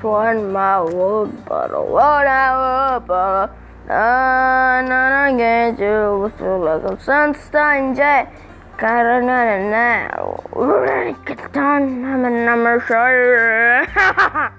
torn one my wood bottle. What I would bottle. 난 whistle like a sunshine jet. down, I'm a number shorter.